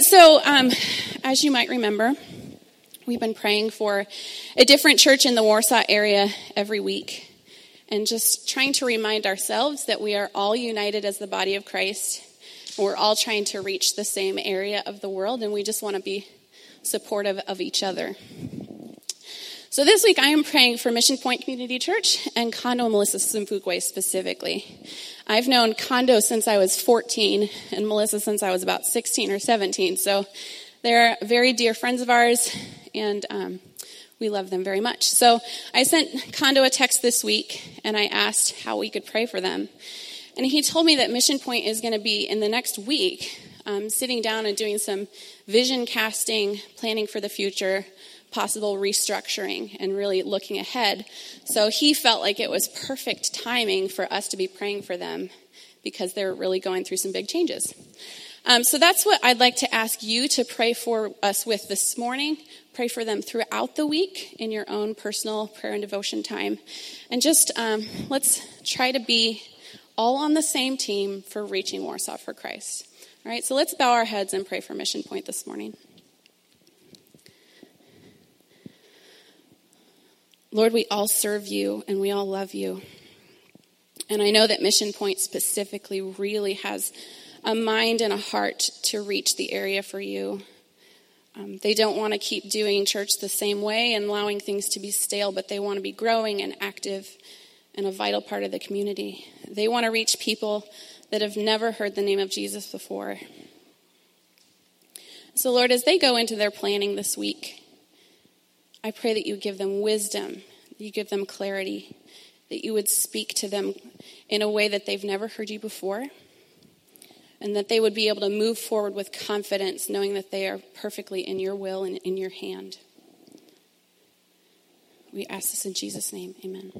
So, um, as you might remember, we've been praying for a different church in the Warsaw area every week and just trying to remind ourselves that we are all united as the body of Christ. We're all trying to reach the same area of the world, and we just want to be supportive of each other. So this week I am praying for Mission Point Community Church and Kondo Melissa Simfukwe specifically. I've known Kondo since I was 14 and Melissa since I was about 16 or 17. So they're very dear friends of ours and um, we love them very much. So I sent Kondo a text this week and I asked how we could pray for them. And he told me that Mission Point is going to be in the next week um, sitting down and doing some vision casting, planning for the future, possible restructuring and really looking ahead. So he felt like it was perfect timing for us to be praying for them because they're really going through some big changes. Um, so that's what I'd like to ask you to pray for us with this morning. Pray for them throughout the week in your own personal prayer and devotion time. And just um, let's try to be all on the same team for reaching Warsaw for Christ. All right, so let's bow our heads and pray for Mission Point this morning. Lord, we all serve you and we all love you. And I know that Mission Point specifically really has a mind and a heart to reach the area for you. Um, they don't want to keep doing church the same way and allowing things to be stale, but they want to be growing and active and a vital part of the community. They want to reach people that have never heard the name of Jesus before. So, Lord, as they go into their planning this week, I pray that you give them wisdom, you give them clarity, that you would speak to them in a way that they've never heard you before, and that they would be able to move forward with confidence, knowing that they are perfectly in your will and in your hand. We ask this in Jesus' name. Amen.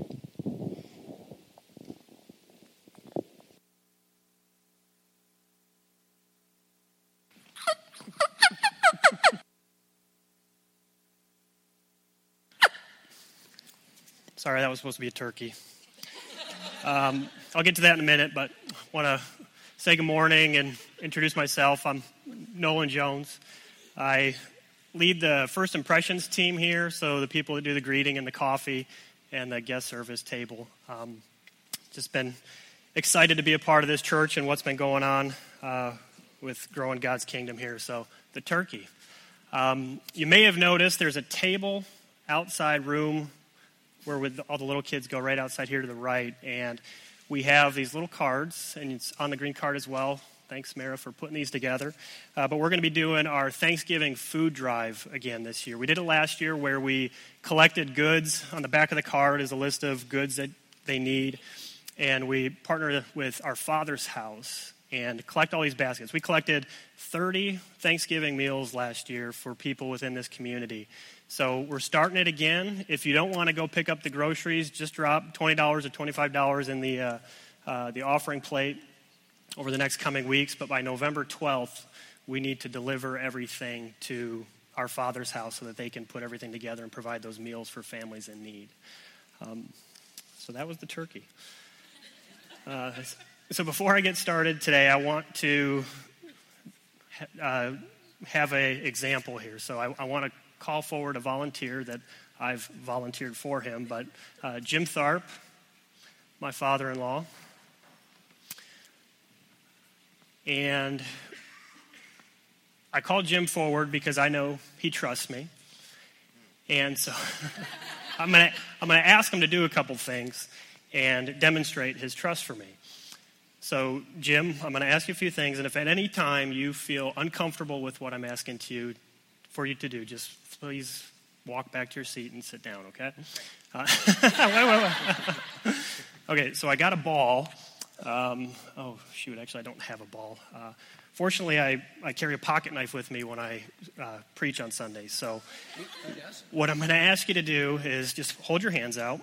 Sorry, that was supposed to be a turkey. Um, I'll get to that in a minute, but I want to say good morning and introduce myself. I'm Nolan Jones. I lead the first impressions team here, so the people that do the greeting and the coffee and the guest service table. Um, just been excited to be a part of this church and what's been going on uh, with growing God's kingdom here. So, the turkey. Um, you may have noticed there's a table outside room where with all the little kids go right outside here to the right. And we have these little cards, and it's on the green card as well. Thanks, Mara, for putting these together. Uh, but we're going to be doing our Thanksgiving food drive again this year. We did it last year where we collected goods. On the back of the card is a list of goods that they need. And we partnered with our father's house and collect all these baskets. We collected 30 Thanksgiving meals last year for people within this community. So we're starting it again. If you don't want to go pick up the groceries, just drop $20 or $25 in the, uh, uh, the offering plate over the next coming weeks. But by November 12th, we need to deliver everything to our Father's house so that they can put everything together and provide those meals for families in need. Um, so that was the turkey. Uh, so before I get started today, I want to uh, have an example here. So I, I want to call forward a volunteer that I've volunteered for him, but uh, Jim Tharp, my father in law, and I called Jim forward because I know he trusts me. And so I'm going to I'm going to ask him to do a couple things and demonstrate his trust for me. So, Jim, I'm going to ask you a few things, and if at any time you feel uncomfortable with what I'm asking to you, for you to do. Just please walk back to your seat and sit down, okay? Uh, wait, wait, wait. okay, so I got a ball. Um, oh, shoot, actually, I don't have a ball. Uh, fortunately, I, I carry a pocket knife with me when I uh, preach on Sundays. So, what I'm going to ask you to do is just hold your hands out.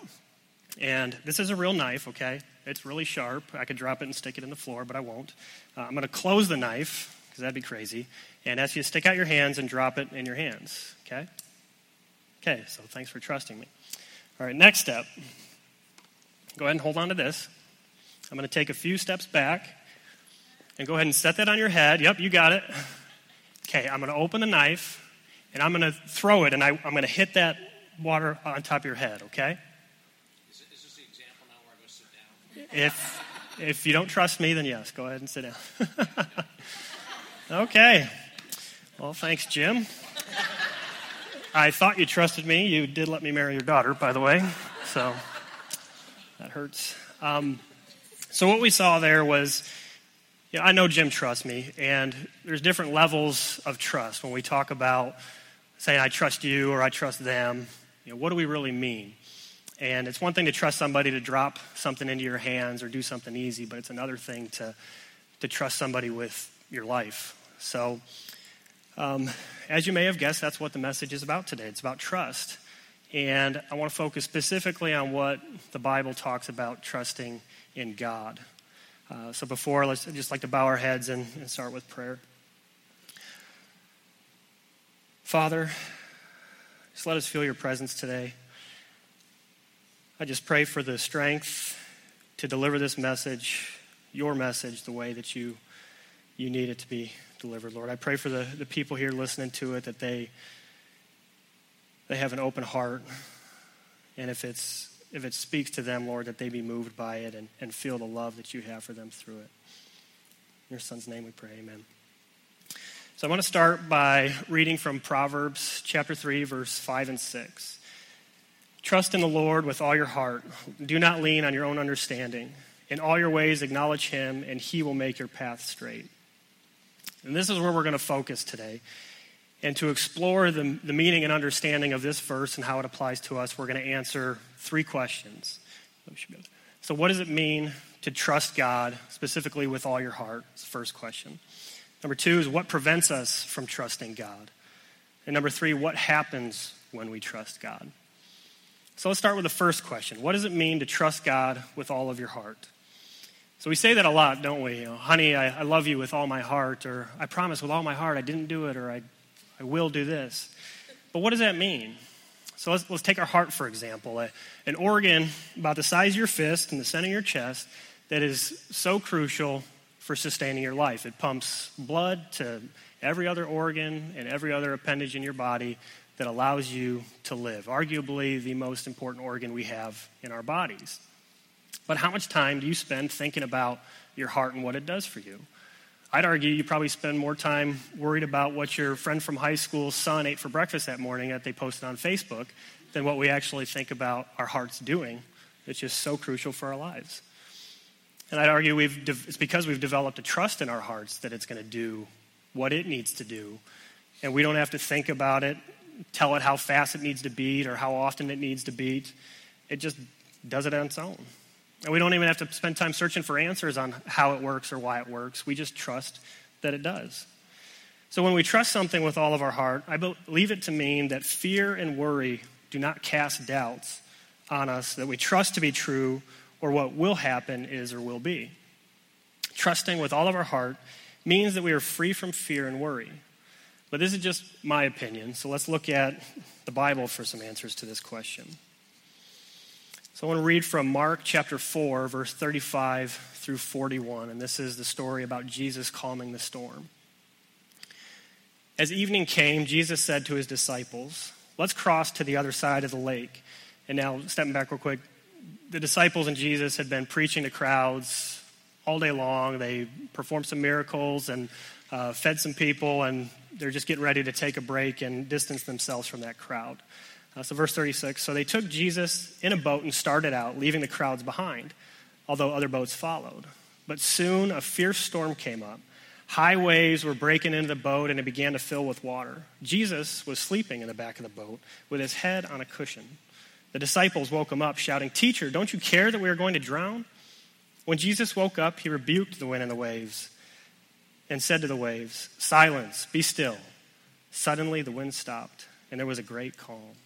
And this is a real knife, okay? It's really sharp. I could drop it and stick it in the floor, but I won't. Uh, I'm going to close the knife because that'd be crazy and ask you to stick out your hands and drop it in your hands. Okay? Okay, so thanks for trusting me. All right, next step. Go ahead and hold on to this. I'm going to take a few steps back and go ahead and set that on your head. Yep, you got it. Okay, I'm going to open the knife and I'm going to throw it and I, am going to hit that water on top of your head, okay? Is, is this the example now where I go sit down? If, if you don't trust me, then yes, go ahead and sit down. okay. Well, thanks, Jim. I thought you trusted me. You did let me marry your daughter, by the way. So that hurts. Um, so what we saw there was, you know, I know Jim trusts me, and there's different levels of trust when we talk about saying I trust you or I trust them. You know, what do we really mean? And it's one thing to trust somebody to drop something into your hands or do something easy, but it's another thing to to trust somebody with your life. So, um, as you may have guessed, that's what the message is about today. It's about trust. And I want to focus specifically on what the Bible talks about trusting in God. Uh, so before, let's just like to bow our heads and, and start with prayer. Father, just let us feel your presence today. I just pray for the strength to deliver this message, your message, the way that you, you need it to be delivered, Lord. I pray for the, the people here listening to it that they, they have an open heart. And if it's if it speaks to them, Lord, that they be moved by it and, and feel the love that you have for them through it. In your son's name we pray, amen. So I want to start by reading from Proverbs chapter 3, verse 5 and 6. Trust in the Lord with all your heart. Do not lean on your own understanding. In all your ways, acknowledge him, and he will make your path straight. And this is where we're going to focus today. And to explore the, the meaning and understanding of this verse and how it applies to us, we're going to answer three questions. So, what does it mean to trust God, specifically with all your heart? That's the first question. Number two is what prevents us from trusting God? And number three, what happens when we trust God? So, let's start with the first question What does it mean to trust God with all of your heart? So we say that a lot, don't we? You know, Honey, I, I, love you with all my heart, or I promise with all my heart I didn't do it, or I I will do this. But what does that mean? So let's, let's take our heart, for example. A, an organ about the size of your fist in the center of your chest that is so crucial for sustaining your life. It pumps blood to every other organ and every other appendage in your body that allows you to live. Arguably, the most important organ we have in our bodies. But how much time do you spend thinking about your heart and what it does for you? I'd argue you probably spend more time worried about what your friend from high school's son ate for breakfast that morning that they posted on Facebook than what we actually think about our hearts doing. It's just so crucial for our lives. And I'd argue we've de- it's because we've developed a trust in our hearts that it's going to do what it needs to do. And we don't have to think about it, tell it how fast it needs to beat or how often it needs to beat. It just does it on its own. And we don't even have to spend time searching for answers on how it works or why it works. We just trust that it does. So when we trust something with all of our heart, I believe it to mean that fear and worry do not cast doubts on us that we trust to be true or what will happen is or will be. Trusting with all of our heart means that we are free from fear and worry. But this is just my opinion, so let's look at the Bible for some answers to this question. So I want to read from Mark chapter 4, verse 35 through 41. And this is the story about Jesus calming the storm. As evening came, Jesus said to his disciples, Let's cross to the other side of the lake. And now, stepping back real quick, the disciples and Jesus had been preaching to crowds all day long. They performed some miracles and uh, fed some people, and they're just getting ready to take a break and distance themselves from that crowd. Uh, so, verse 36 So they took Jesus in a boat and started out, leaving the crowds behind, although other boats followed. But soon a fierce storm came up. High waves were breaking into the boat, and it began to fill with water. Jesus was sleeping in the back of the boat with his head on a cushion. The disciples woke him up, shouting, Teacher, don't you care that we are going to drown? When Jesus woke up, he rebuked the wind and the waves and said to the waves, Silence, be still. Suddenly the wind stopped, and there was a great calm.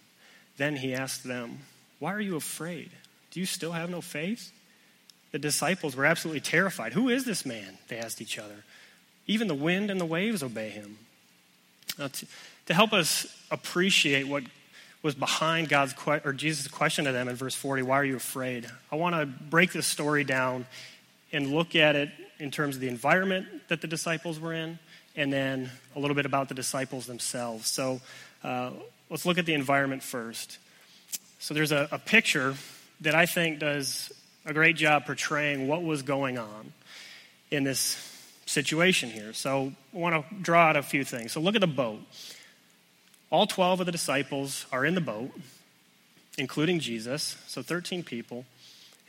Then he asked them, Why are you afraid? Do you still have no faith? The disciples were absolutely terrified. Who is this man? They asked each other. Even the wind and the waves obey him. Now, to, to help us appreciate what was behind God's que- or Jesus' question to them in verse 40, why are you afraid? I want to break this story down and look at it in terms of the environment that the disciples were in and then a little bit about the disciples themselves. So uh, let's look at the environment first. So there's a, a picture that I think does a great job portraying what was going on in this situation here. So I want to draw out a few things. So look at the boat. All 12 of the disciples are in the boat, including Jesus, so 13 people.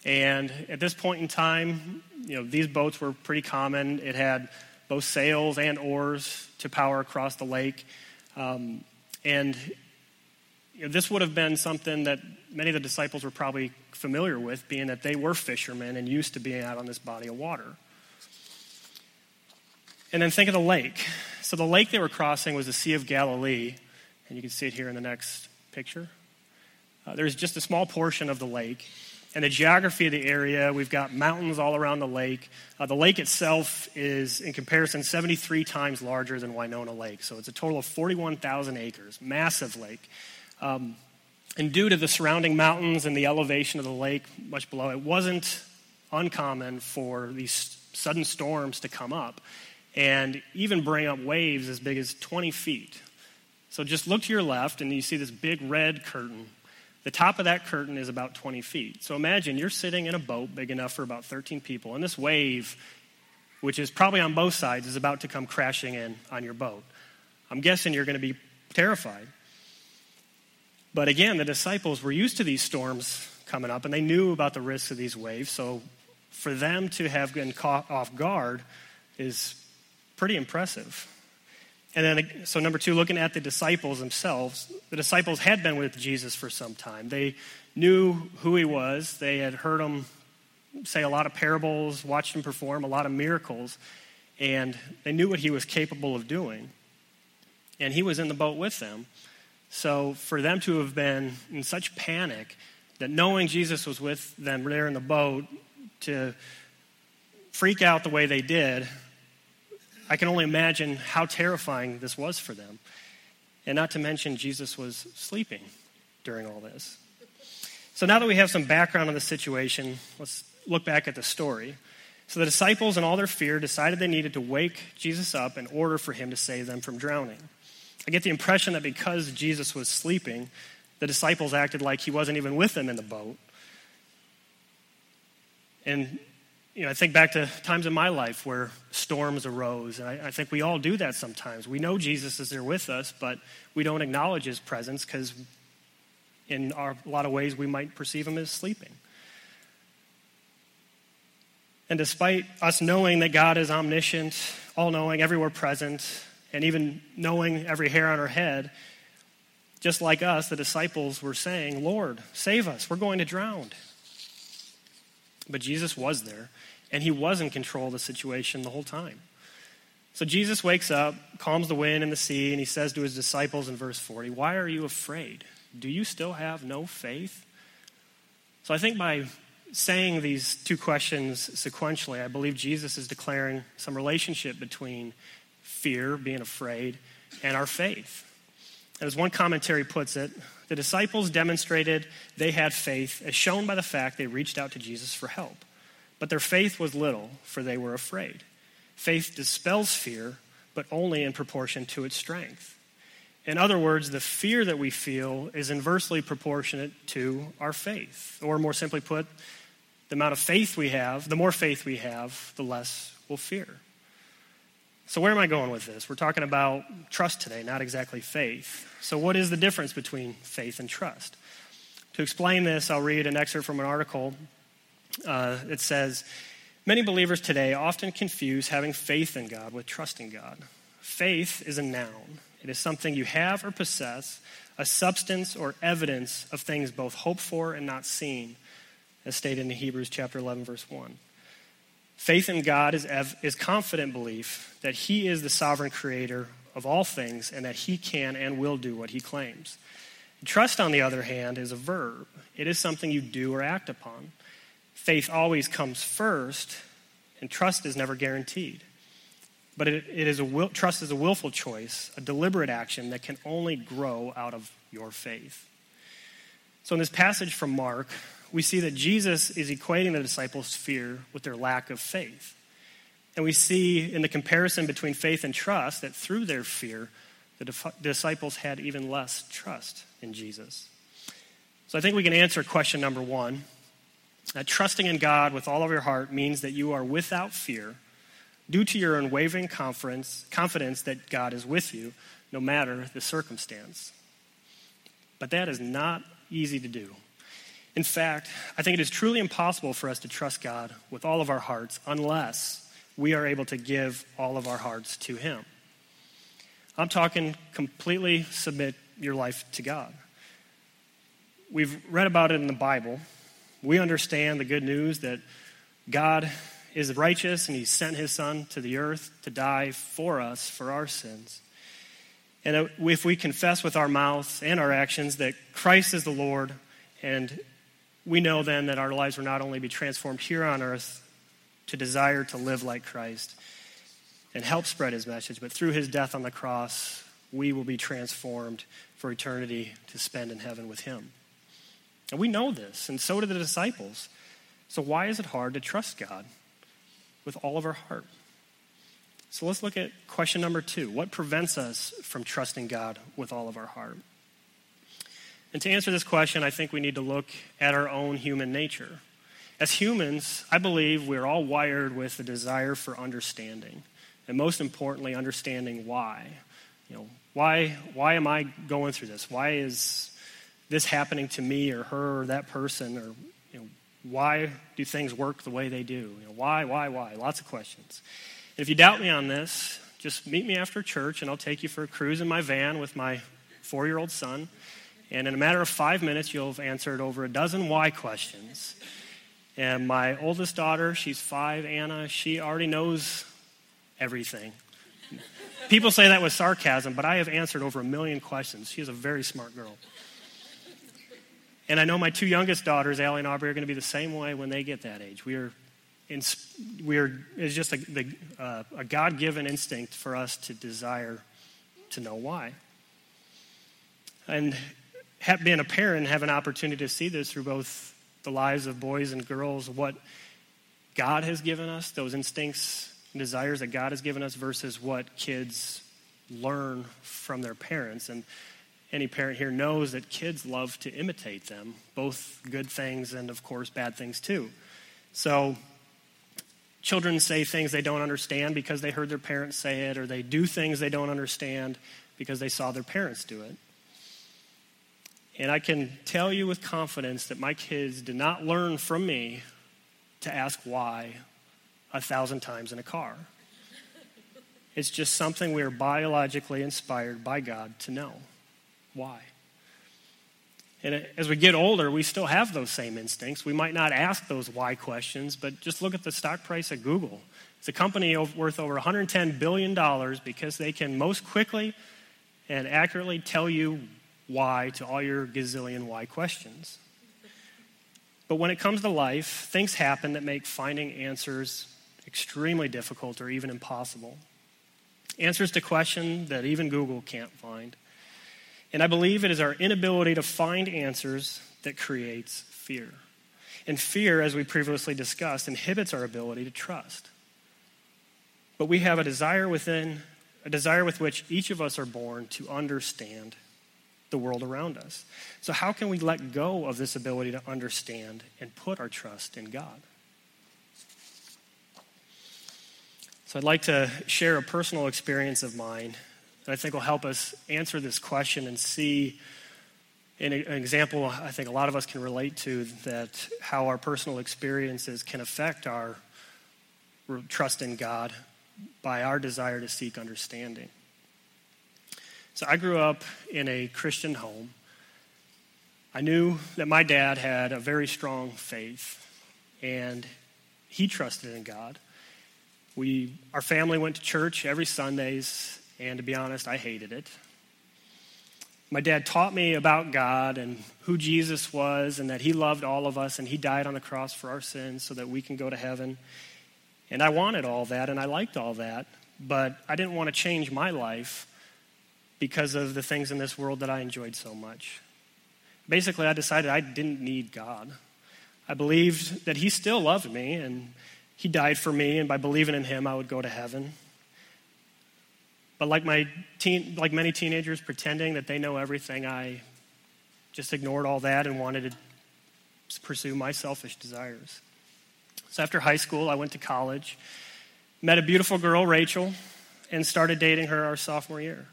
And at this point in time, you know, these boats were pretty common. It had both sails and oars to power across the lake. Um, and you know, this would have been something that many of the disciples were probably familiar with, being that they were fishermen and used to being out on this body of water. And then think of the lake. So the lake they were crossing was the Sea of Galilee, and you can see it here in the next picture. Uh, there's just a small portion of the lake. And the geography of the area, we've got mountains all around the lake. Uh, the lake itself is, in comparison, 73 times larger than Winona Lake. So it's a total of 41,000 acres, massive lake. Um, and due to the surrounding mountains and the elevation of the lake much below, it wasn't uncommon for these sudden storms to come up and even bring up waves as big as 20 feet. So just look to your left and you see this big red curtain. The top of that curtain is about 20 feet. So imagine you're sitting in a boat big enough for about 13 people, and this wave, which is probably on both sides, is about to come crashing in on your boat. I'm guessing you're going to be terrified. But again, the disciples were used to these storms coming up, and they knew about the risks of these waves. So for them to have been caught off guard is pretty impressive. And then, so number two, looking at the disciples themselves, the disciples had been with Jesus for some time. They knew who he was, they had heard him say a lot of parables, watched him perform a lot of miracles, and they knew what he was capable of doing. And he was in the boat with them. So for them to have been in such panic that knowing Jesus was with them there in the boat to freak out the way they did I can only imagine how terrifying this was for them. And not to mention, Jesus was sleeping during all this. So now that we have some background on the situation, let's look back at the story. So the disciples, in all their fear, decided they needed to wake Jesus up in order for him to save them from drowning. I get the impression that because Jesus was sleeping, the disciples acted like he wasn't even with them in the boat. And you know, I think back to times in my life where storms arose, and I, I, think we all do that sometimes. We know Jesus is there with us, but we don't acknowledge his presence because, in our, a lot of ways, we might perceive him as sleeping. And despite us knowing that God is omniscient, all knowing, everywhere present, and even knowing every hair on her head, just like us, the disciples were saying, Lord, save us, we're going to drown. But Jesus was there, and he was in control of the situation the whole time. So Jesus wakes up, calms the wind and the sea, and he says to his disciples in verse 40, Why are you afraid? Do you still have no faith? So I think by saying these two questions sequentially, I believe Jesus is declaring some relationship between fear, being afraid, and our faith. As one commentary puts it, the disciples demonstrated they had faith as shown by the fact they reached out to Jesus for help. But their faith was little, for they were afraid. Faith dispels fear, but only in proportion to its strength. In other words, the fear that we feel is inversely proportionate to our faith. Or more simply put, the amount of faith we have, the more faith we have, the less we'll fear. So, where am I going with this? We're talking about trust today, not exactly faith. So, what is the difference between faith and trust? To explain this, I'll read an excerpt from an article. Uh, it says Many believers today often confuse having faith in God with trusting God. Faith is a noun, it is something you have or possess, a substance or evidence of things both hoped for and not seen, as stated in Hebrews chapter 11, verse 1. Faith in God is, is confident belief that He is the sovereign creator of all things and that He can and will do what He claims. Trust, on the other hand, is a verb, it is something you do or act upon. Faith always comes first, and trust is never guaranteed. But it, it is a will, trust is a willful choice, a deliberate action that can only grow out of your faith. So, in this passage from Mark, we see that Jesus is equating the disciples' fear with their lack of faith. And we see in the comparison between faith and trust that through their fear, the disciples had even less trust in Jesus. So I think we can answer question number one that trusting in God with all of your heart means that you are without fear due to your unwavering confidence, that God is with you no matter the circumstance. But that is not easy to do. In fact, I think it is truly impossible for us to trust God with all of our hearts unless we are able to give all of our hearts to Him. I'm talking completely submit your life to God. We've read about it in the Bible. We understand the good news that God is righteous and He sent His Son to the earth to die for us, for our sins. And if we confess with our mouths and our actions that Christ is the Lord, and we know then that our lives will not only be transformed here on earth to desire to live like Christ and help spread his message, but through his death on the cross, we will be transformed for eternity to spend in heaven with him. And we know this, and so do the disciples. So, why is it hard to trust God with all of our heart? So, let's look at question number two What prevents us from trusting God with all of our heart? And to answer this question, I think we need to look at our own human nature. As humans, I believe we're all wired with a desire for understanding, and most importantly, understanding why. You know, why, why am I going through this? Why is this happening to me or her or that person or you know, why do things work the way they do you know, why why why lots of questions and if you doubt me on this just meet me after church and i'll take you for a cruise in my van with my four-year-old son and in a matter of five minutes you'll have answered over a dozen why questions and my oldest daughter she's five anna she already knows everything people say that with sarcasm but i have answered over a million questions She is a very smart girl and I know my two youngest daughters, Allie and Aubrey, are going to be the same way when they get that age. We are, in, we are it's just a, the, uh, a God given instinct for us to desire to know why. And being a parent, have an opportunity to see this through both the lives of boys and girls, what God has given us, those instincts and desires that God has given us, versus what kids learn from their parents. And any parent here knows that kids love to imitate them, both good things and, of course, bad things too. So, children say things they don't understand because they heard their parents say it, or they do things they don't understand because they saw their parents do it. And I can tell you with confidence that my kids did not learn from me to ask why a thousand times in a car. It's just something we are biologically inspired by God to know. Why? And as we get older, we still have those same instincts. We might not ask those why questions, but just look at the stock price of Google. It's a company worth over $110 billion because they can most quickly and accurately tell you why to all your gazillion why questions. But when it comes to life, things happen that make finding answers extremely difficult or even impossible. Answers to questions that even Google can't find. And I believe it is our inability to find answers that creates fear. And fear, as we previously discussed, inhibits our ability to trust. But we have a desire within, a desire with which each of us are born to understand the world around us. So, how can we let go of this ability to understand and put our trust in God? So, I'd like to share a personal experience of mine that I think will help us answer this question and see an example I think a lot of us can relate to that how our personal experiences can affect our trust in God by our desire to seek understanding. So I grew up in a Christian home. I knew that my dad had a very strong faith and he trusted in God. We, our family went to church every Sundays and to be honest, I hated it. My dad taught me about God and who Jesus was, and that he loved all of us, and he died on the cross for our sins so that we can go to heaven. And I wanted all that, and I liked all that, but I didn't want to change my life because of the things in this world that I enjoyed so much. Basically, I decided I didn't need God. I believed that He still loved me, and He died for me, and by believing in him, I would go to heaven. But like my teen, like many teenagers pretending that they know everything, I just ignored all that and wanted to pursue my selfish desires. So after high school, I went to college, met a beautiful girl, Rachel, and started dating her our sophomore year.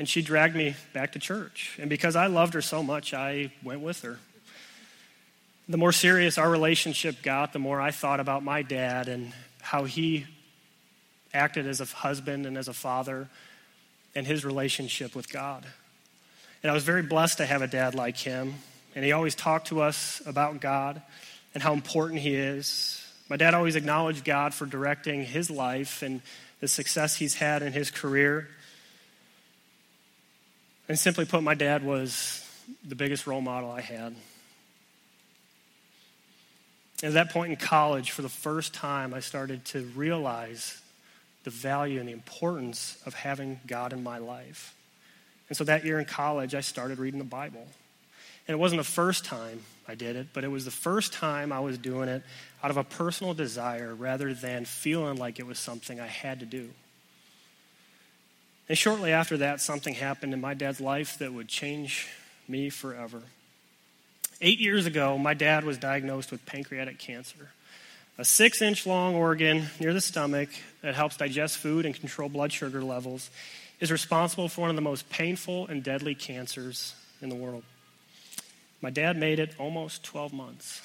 And she dragged me back to church. And because I loved her so much, I went with her. The more serious our relationship got, the more I thought about my dad and how he acted as a husband and as a father and his relationship with God. And I was very blessed to have a dad like him. And he always talked to us about God and how important he is. My dad always acknowledged God for directing his life and the success he's had in his career. And simply put, my dad was the biggest role model I had. At that point in college, for the first time, I started to realize the value and the importance of having God in my life. And so that year in college, I started reading the Bible. And it wasn't the first time I did it, but it was the first time I was doing it out of a personal desire rather than feeling like it was something I had to do. And shortly after that, something happened in my dad's life that would change me forever. Eight years ago, my dad was diagnosed with pancreatic cancer, a six inch long organ near the stomach that helps digest food and control blood sugar levels is responsible for one of the most painful and deadly cancers in the world. My dad made it almost 12 months.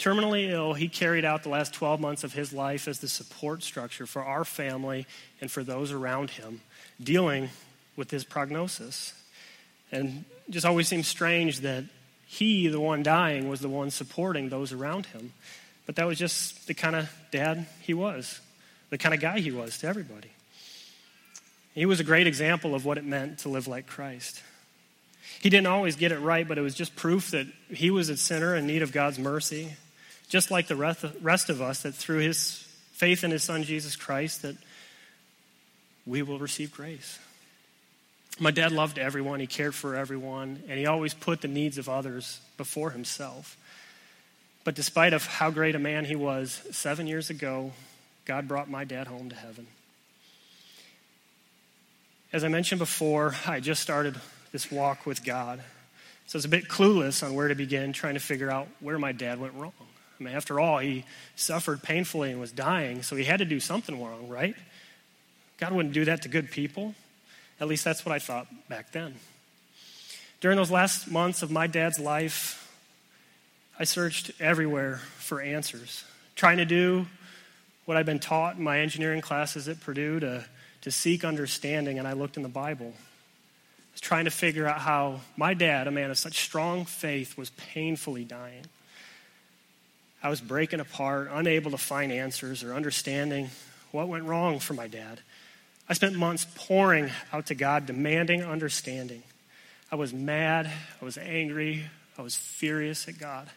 Terminally ill, he carried out the last 12 months of his life as the support structure for our family and for those around him, dealing with his prognosis. And just always seemed strange that he, the one dying, was the one supporting those around him. But that was just the kind of dad he was, the kind of guy he was to everybody. He was a great example of what it meant to live like Christ. He didn't always get it right, but it was just proof that he was a sinner in need of God's mercy, just like the rest of us, that through his faith in his son Jesus Christ, that we will receive grace. My dad loved everyone, he cared for everyone, and he always put the needs of others before himself. But despite of how great a man he was, seven years ago, God brought my dad home to heaven. As I mentioned before, I just started this walk with God. So it's a bit clueless on where to begin, trying to figure out where my dad went wrong. I mean, after all, he suffered painfully and was dying, so he had to do something wrong, right? God wouldn't do that to good people. At least that's what I thought back then. During those last months of my dad's life, I searched everywhere for answers, trying to do what I'd been taught in my engineering classes at Purdue to to seek understanding, and I looked in the Bible. I was trying to figure out how my dad, a man of such strong faith, was painfully dying. I was breaking apart, unable to find answers or understanding what went wrong for my dad. I spent months pouring out to God, demanding understanding. I was mad, I was angry, I was furious at God.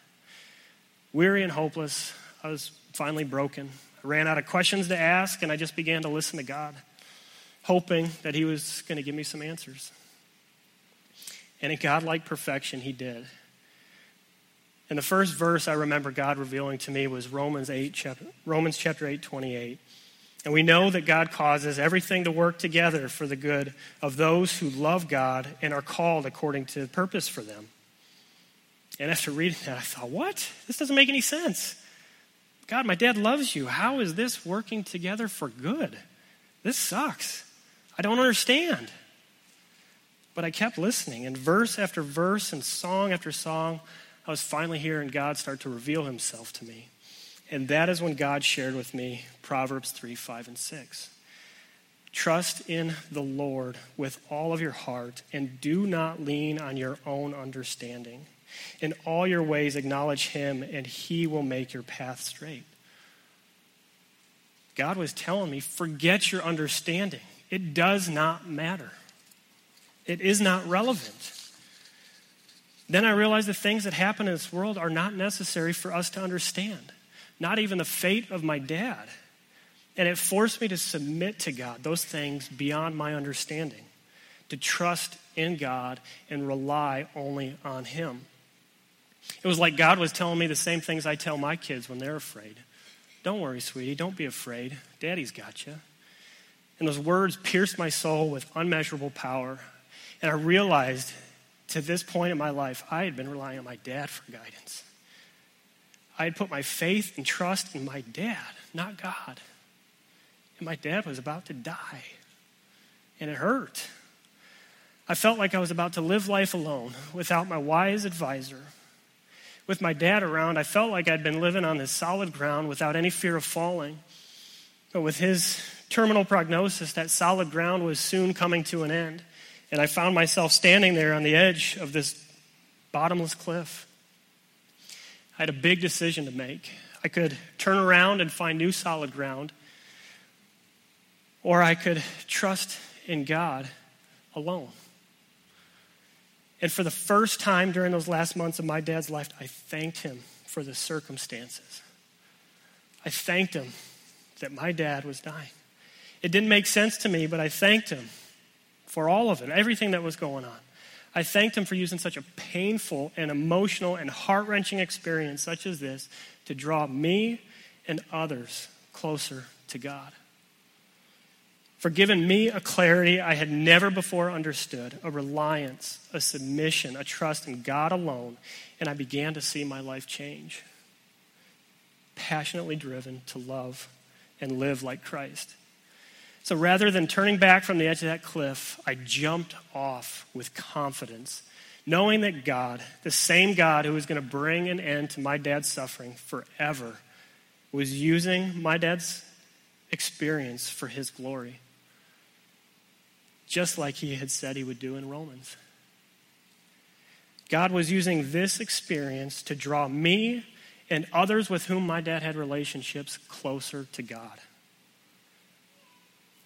Weary and hopeless, I was finally broken. I ran out of questions to ask, and I just began to listen to God hoping that he was going to give me some answers. And in godlike perfection, he did. And the first verse I remember God revealing to me was Romans 8, chapter, Romans chapter 8, 28. And we know that God causes everything to work together for the good of those who love God and are called according to purpose for them. And after reading that, I thought, what? This doesn't make any sense. God, my dad loves you. How is this working together for good? This sucks. I don't understand. But I kept listening, and verse after verse and song after song, I was finally hearing God start to reveal himself to me. And that is when God shared with me Proverbs 3, 5, and 6. Trust in the Lord with all of your heart, and do not lean on your own understanding. In all your ways, acknowledge him, and he will make your path straight. God was telling me, forget your understanding. It does not matter. It is not relevant. Then I realized the things that happen in this world are not necessary for us to understand, not even the fate of my dad. And it forced me to submit to God those things beyond my understanding, to trust in God and rely only on Him. It was like God was telling me the same things I tell my kids when they're afraid Don't worry, sweetie. Don't be afraid. Daddy's got you. And those words pierced my soul with unmeasurable power. And I realized to this point in my life, I had been relying on my dad for guidance. I had put my faith and trust in my dad, not God. And my dad was about to die. And it hurt. I felt like I was about to live life alone without my wise advisor. With my dad around, I felt like I'd been living on this solid ground without any fear of falling. But with his terminal prognosis, that solid ground was soon coming to an end. And I found myself standing there on the edge of this bottomless cliff. I had a big decision to make. I could turn around and find new solid ground, or I could trust in God alone. And for the first time during those last months of my dad's life, I thanked him for the circumstances. I thanked him that my dad was dying. It didn't make sense to me, but I thanked him for all of it, everything that was going on. I thanked him for using such a painful and emotional and heart wrenching experience such as this to draw me and others closer to God. For giving me a clarity I had never before understood, a reliance, a submission, a trust in God alone, and I began to see my life change. Passionately driven to love and live like Christ. So rather than turning back from the edge of that cliff, I jumped off with confidence, knowing that God, the same God who was going to bring an end to my dad's suffering forever, was using my dad's experience for his glory, just like he had said he would do in Romans. God was using this experience to draw me and others with whom my dad had relationships closer to God.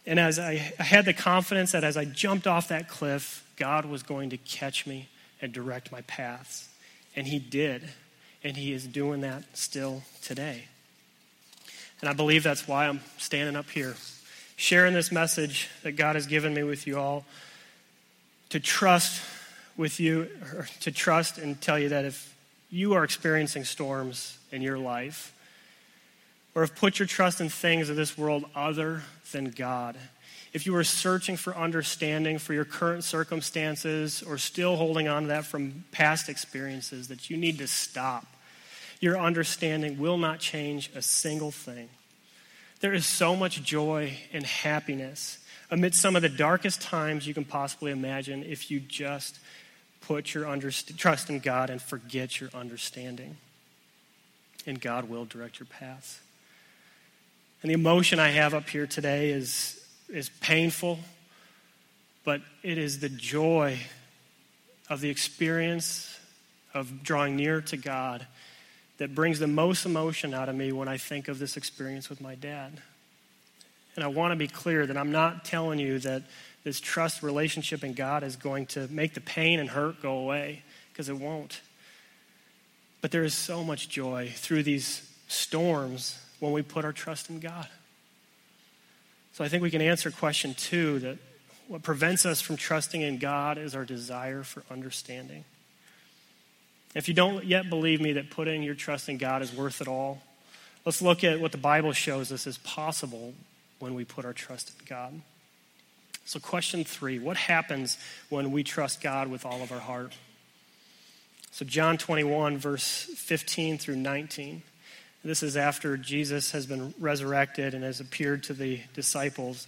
And as I, I had the confidence that as I jumped off that cliff, God was going to catch me and direct my paths. And He did. And He is doing that still today. And I believe that's why I'm standing up here, sharing this message that God has given me with you all to trust with you, to trust and tell you that if you are experiencing storms in your life, or have put your trust in things of this world other than God. If you are searching for understanding for your current circumstances or still holding on to that from past experiences, that you need to stop. Your understanding will not change a single thing. There is so much joy and happiness amidst some of the darkest times you can possibly imagine if you just put your underst- trust in God and forget your understanding. And God will direct your paths. And the emotion I have up here today is, is painful, but it is the joy of the experience of drawing near to God that brings the most emotion out of me when I think of this experience with my dad. And I want to be clear that I'm not telling you that this trust relationship in God is going to make the pain and hurt go away, because it won't. But there is so much joy through these storms when we put our trust in God. So I think we can answer question two that what prevents us from trusting in God is our desire for understanding. If you don't yet believe me that putting your trust in God is worth it all, let's look at what the Bible shows us is possible when we put our trust in God. So, question three what happens when we trust God with all of our heart? So, John 21, verse 15 through 19. This is after Jesus has been resurrected and has appeared to the disciples.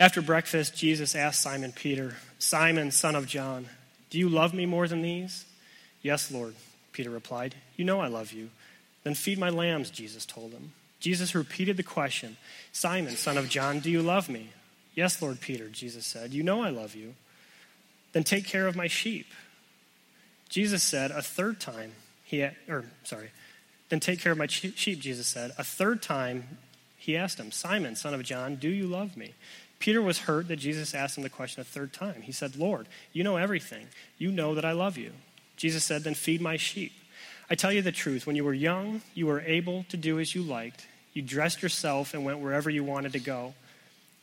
After breakfast, Jesus asked Simon Peter, Simon, son of John, do you love me more than these? Yes, Lord, Peter replied. You know I love you. Then feed my lambs, Jesus told him. Jesus repeated the question Simon, son of John, do you love me? Yes, Lord Peter, Jesus said. You know I love you. Then take care of my sheep. Jesus said a third time, he, or sorry, then take care of my sheep, Jesus said. A third time, he asked him, Simon, son of John, do you love me? Peter was hurt that Jesus asked him the question a third time. He said, Lord, you know everything. You know that I love you. Jesus said, Then feed my sheep. I tell you the truth. When you were young, you were able to do as you liked. You dressed yourself and went wherever you wanted to go.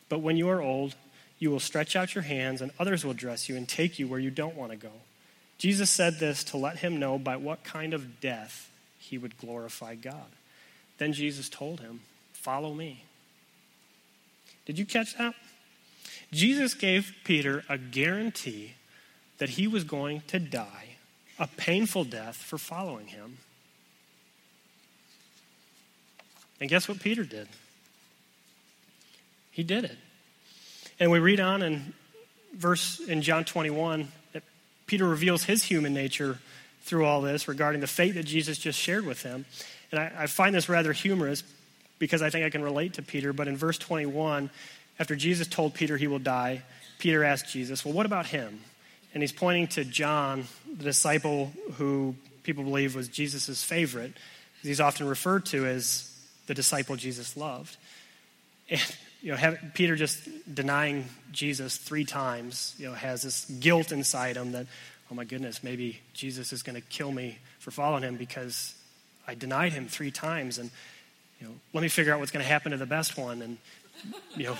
But when you are old, you will stretch out your hands, and others will dress you and take you where you don't want to go. Jesus said this to let him know by what kind of death he would glorify God. Then Jesus told him, Follow me. Did you catch that? Jesus gave Peter a guarantee that he was going to die a painful death for following him. And guess what Peter did? He did it. And we read on in verse in John 21 that Peter reveals his human nature through all this regarding the fate that Jesus just shared with him. And I, I find this rather humorous because I think I can relate to Peter. But in verse 21, after Jesus told Peter he will die, Peter asked Jesus, Well, what about him? And he's pointing to John, the disciple who people believe was Jesus' favorite. He's often referred to as the disciple Jesus loved. And, you know, Peter just denying Jesus three times, you know, has this guilt inside him that, oh my goodness, maybe Jesus is going to kill me for following him because I denied him three times. And, you know, let me figure out what's going to happen to the best one. And, you know,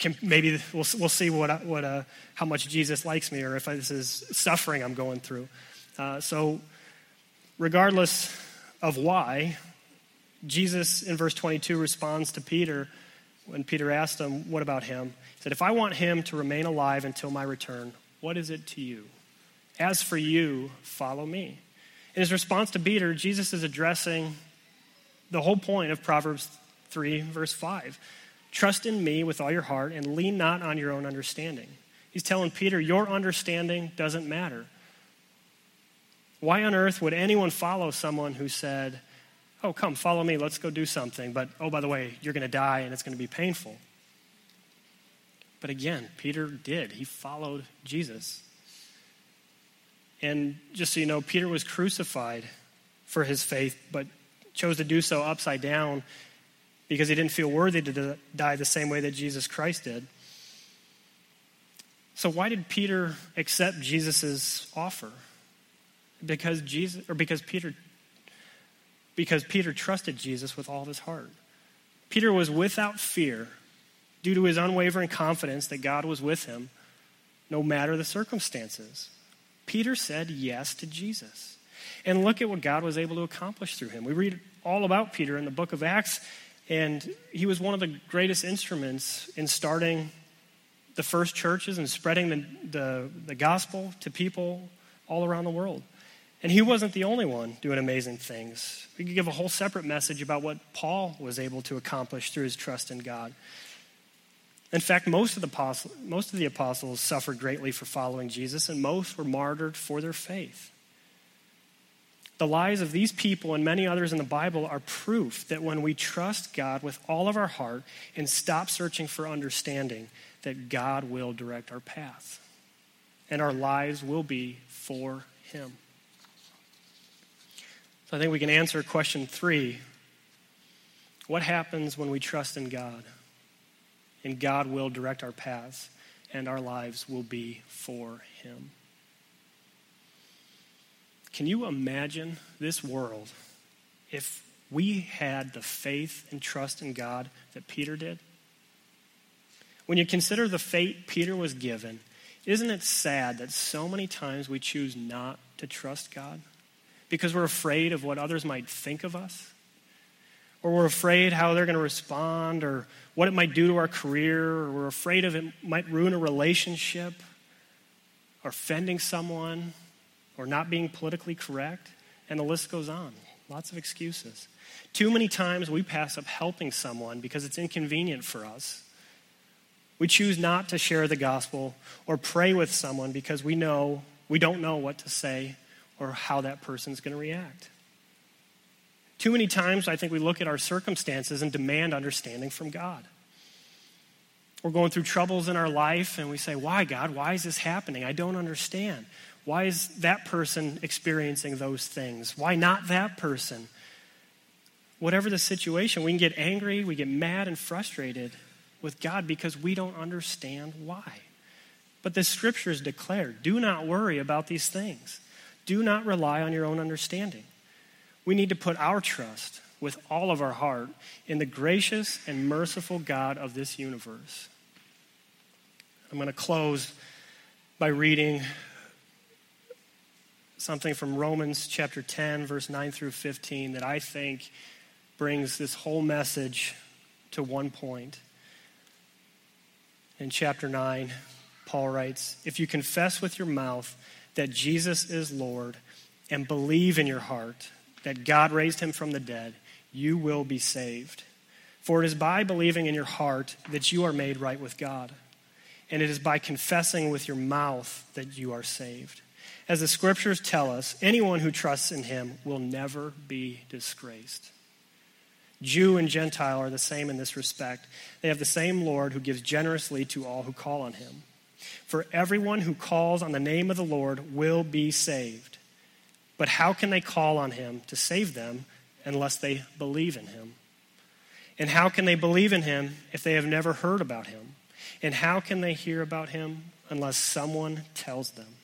can, maybe we'll, we'll see what, what, uh, how much Jesus likes me or if this is suffering I'm going through. Uh, so, regardless of why, Jesus in verse 22 responds to Peter when Peter asked him, What about him? He said, If I want him to remain alive until my return, what is it to you? As for you, follow me. In his response to Peter, Jesus is addressing the whole point of Proverbs 3, verse 5. Trust in me with all your heart and lean not on your own understanding. He's telling Peter, Your understanding doesn't matter. Why on earth would anyone follow someone who said, Oh, come, follow me, let's go do something, but oh, by the way, you're going to die and it's going to be painful? But again, Peter did. He followed Jesus. And just so you know, Peter was crucified for his faith, but chose to do so upside down because he didn't feel worthy to die the same way that Jesus Christ did. So why did Peter accept Jesus' offer? Because Jesus or because Peter because Peter trusted Jesus with all of his heart. Peter was without fear due to his unwavering confidence that God was with him no matter the circumstances. Peter said yes to Jesus. And look at what God was able to accomplish through him. We read all about Peter in the book of Acts, and he was one of the greatest instruments in starting the first churches and spreading the, the, the gospel to people all around the world. And he wasn't the only one doing amazing things. We could give a whole separate message about what Paul was able to accomplish through his trust in God. In fact, most of the apostles, most of the apostles suffered greatly for following Jesus, and most were martyred for their faith. The lives of these people and many others in the Bible are proof that when we trust God with all of our heart and stop searching for understanding, that God will direct our path. And our lives will be for Him. So I think we can answer question three What happens when we trust in God? And God will direct our paths, and our lives will be for Him. Can you imagine this world if we had the faith and trust in God that Peter did? When you consider the fate Peter was given, isn't it sad that so many times we choose not to trust God? Because we're afraid of what others might think of us? Or we're afraid how they're going to respond, or what it might do to our career, or we're afraid of it might ruin a relationship, or offending someone, or not being politically correct, and the list goes on. Lots of excuses. Too many times we pass up helping someone because it's inconvenient for us. We choose not to share the gospel or pray with someone because we know we don't know what to say or how that person's going to react. Too many times I think we look at our circumstances and demand understanding from God. We're going through troubles in our life and we say, Why, God? Why is this happening? I don't understand. Why is that person experiencing those things? Why not that person? Whatever the situation, we can get angry, we get mad and frustrated with God because we don't understand why. But the scriptures declare do not worry about these things, do not rely on your own understanding. We need to put our trust with all of our heart in the gracious and merciful God of this universe. I'm going to close by reading something from Romans chapter 10, verse 9 through 15, that I think brings this whole message to one point. In chapter 9, Paul writes If you confess with your mouth that Jesus is Lord and believe in your heart that God raised him from the dead, you will be saved. For it is by believing in your heart that you are made right with God, and it is by confessing with your mouth that you are saved. As the scriptures tell us, anyone who trusts in him will never be disgraced. Jew and Gentile are the same in this respect. They have the same Lord who gives generously to all who call on him. For everyone who calls on the name of the Lord will be saved. But how can they call on him to save them unless they believe in him? And how can they believe in him if they have never heard about him? And how can they hear about him unless someone tells them?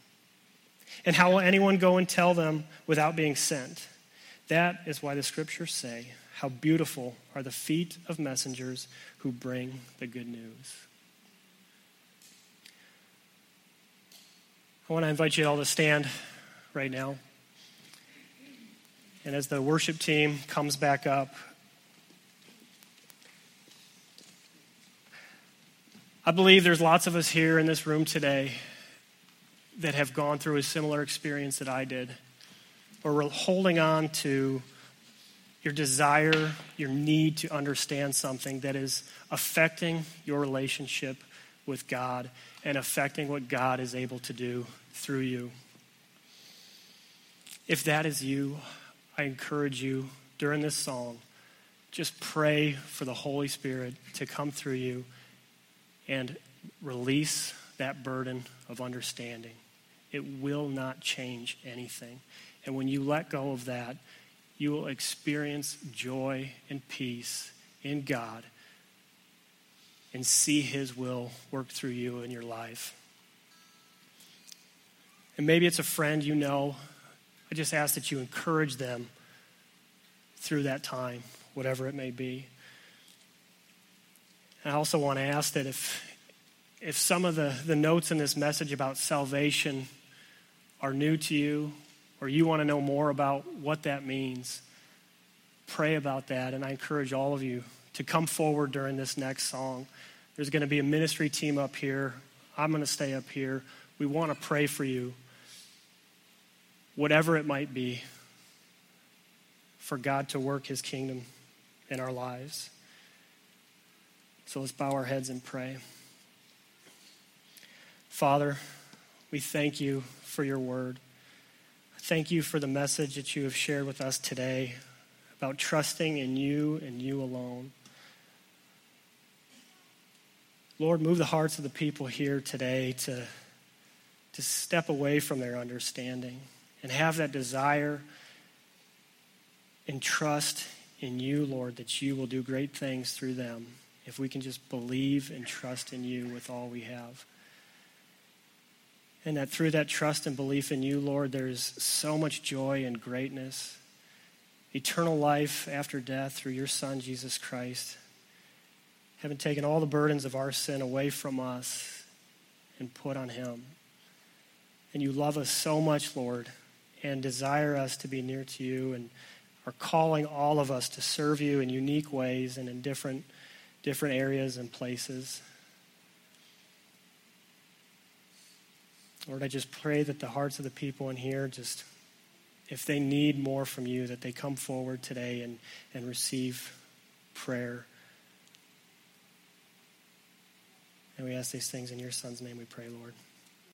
And how will anyone go and tell them without being sent? That is why the scriptures say, How beautiful are the feet of messengers who bring the good news. I want to invite you all to stand right now. And as the worship team comes back up, I believe there's lots of us here in this room today that have gone through a similar experience that I did, or we're holding on to your desire, your need to understand something that is affecting your relationship with God and affecting what God is able to do through you. If that is you, I encourage you during this song, just pray for the Holy Spirit to come through you and release that burden of understanding. It will not change anything. And when you let go of that, you will experience joy and peace in God and see His will work through you in your life. And maybe it's a friend you know I just ask that you encourage them through that time, whatever it may be. And I also want to ask that if, if some of the, the notes in this message about salvation are new to you, or you want to know more about what that means, pray about that. And I encourage all of you to come forward during this next song. There's going to be a ministry team up here. I'm going to stay up here. We want to pray for you whatever it might be, for God to work his kingdom in our lives. So let's bow our heads and pray. Father, we thank you for your word. Thank you for the message that you have shared with us today about trusting in you and you alone. Lord, move the hearts of the people here today to, to step away from their understanding and have that desire and trust in you, Lord, that you will do great things through them if we can just believe and trust in you with all we have. And that through that trust and belief in you, Lord, there's so much joy and greatness, eternal life after death through your Son, Jesus Christ. Having taken all the burdens of our sin away from us and put on him. And you love us so much, Lord, and desire us to be near to you and are calling all of us to serve you in unique ways and in different, different areas and places. Lord, I just pray that the hearts of the people in here just, if they need more from you, that they come forward today and, and receive prayer. And we ask these things in your son's name we pray, Lord.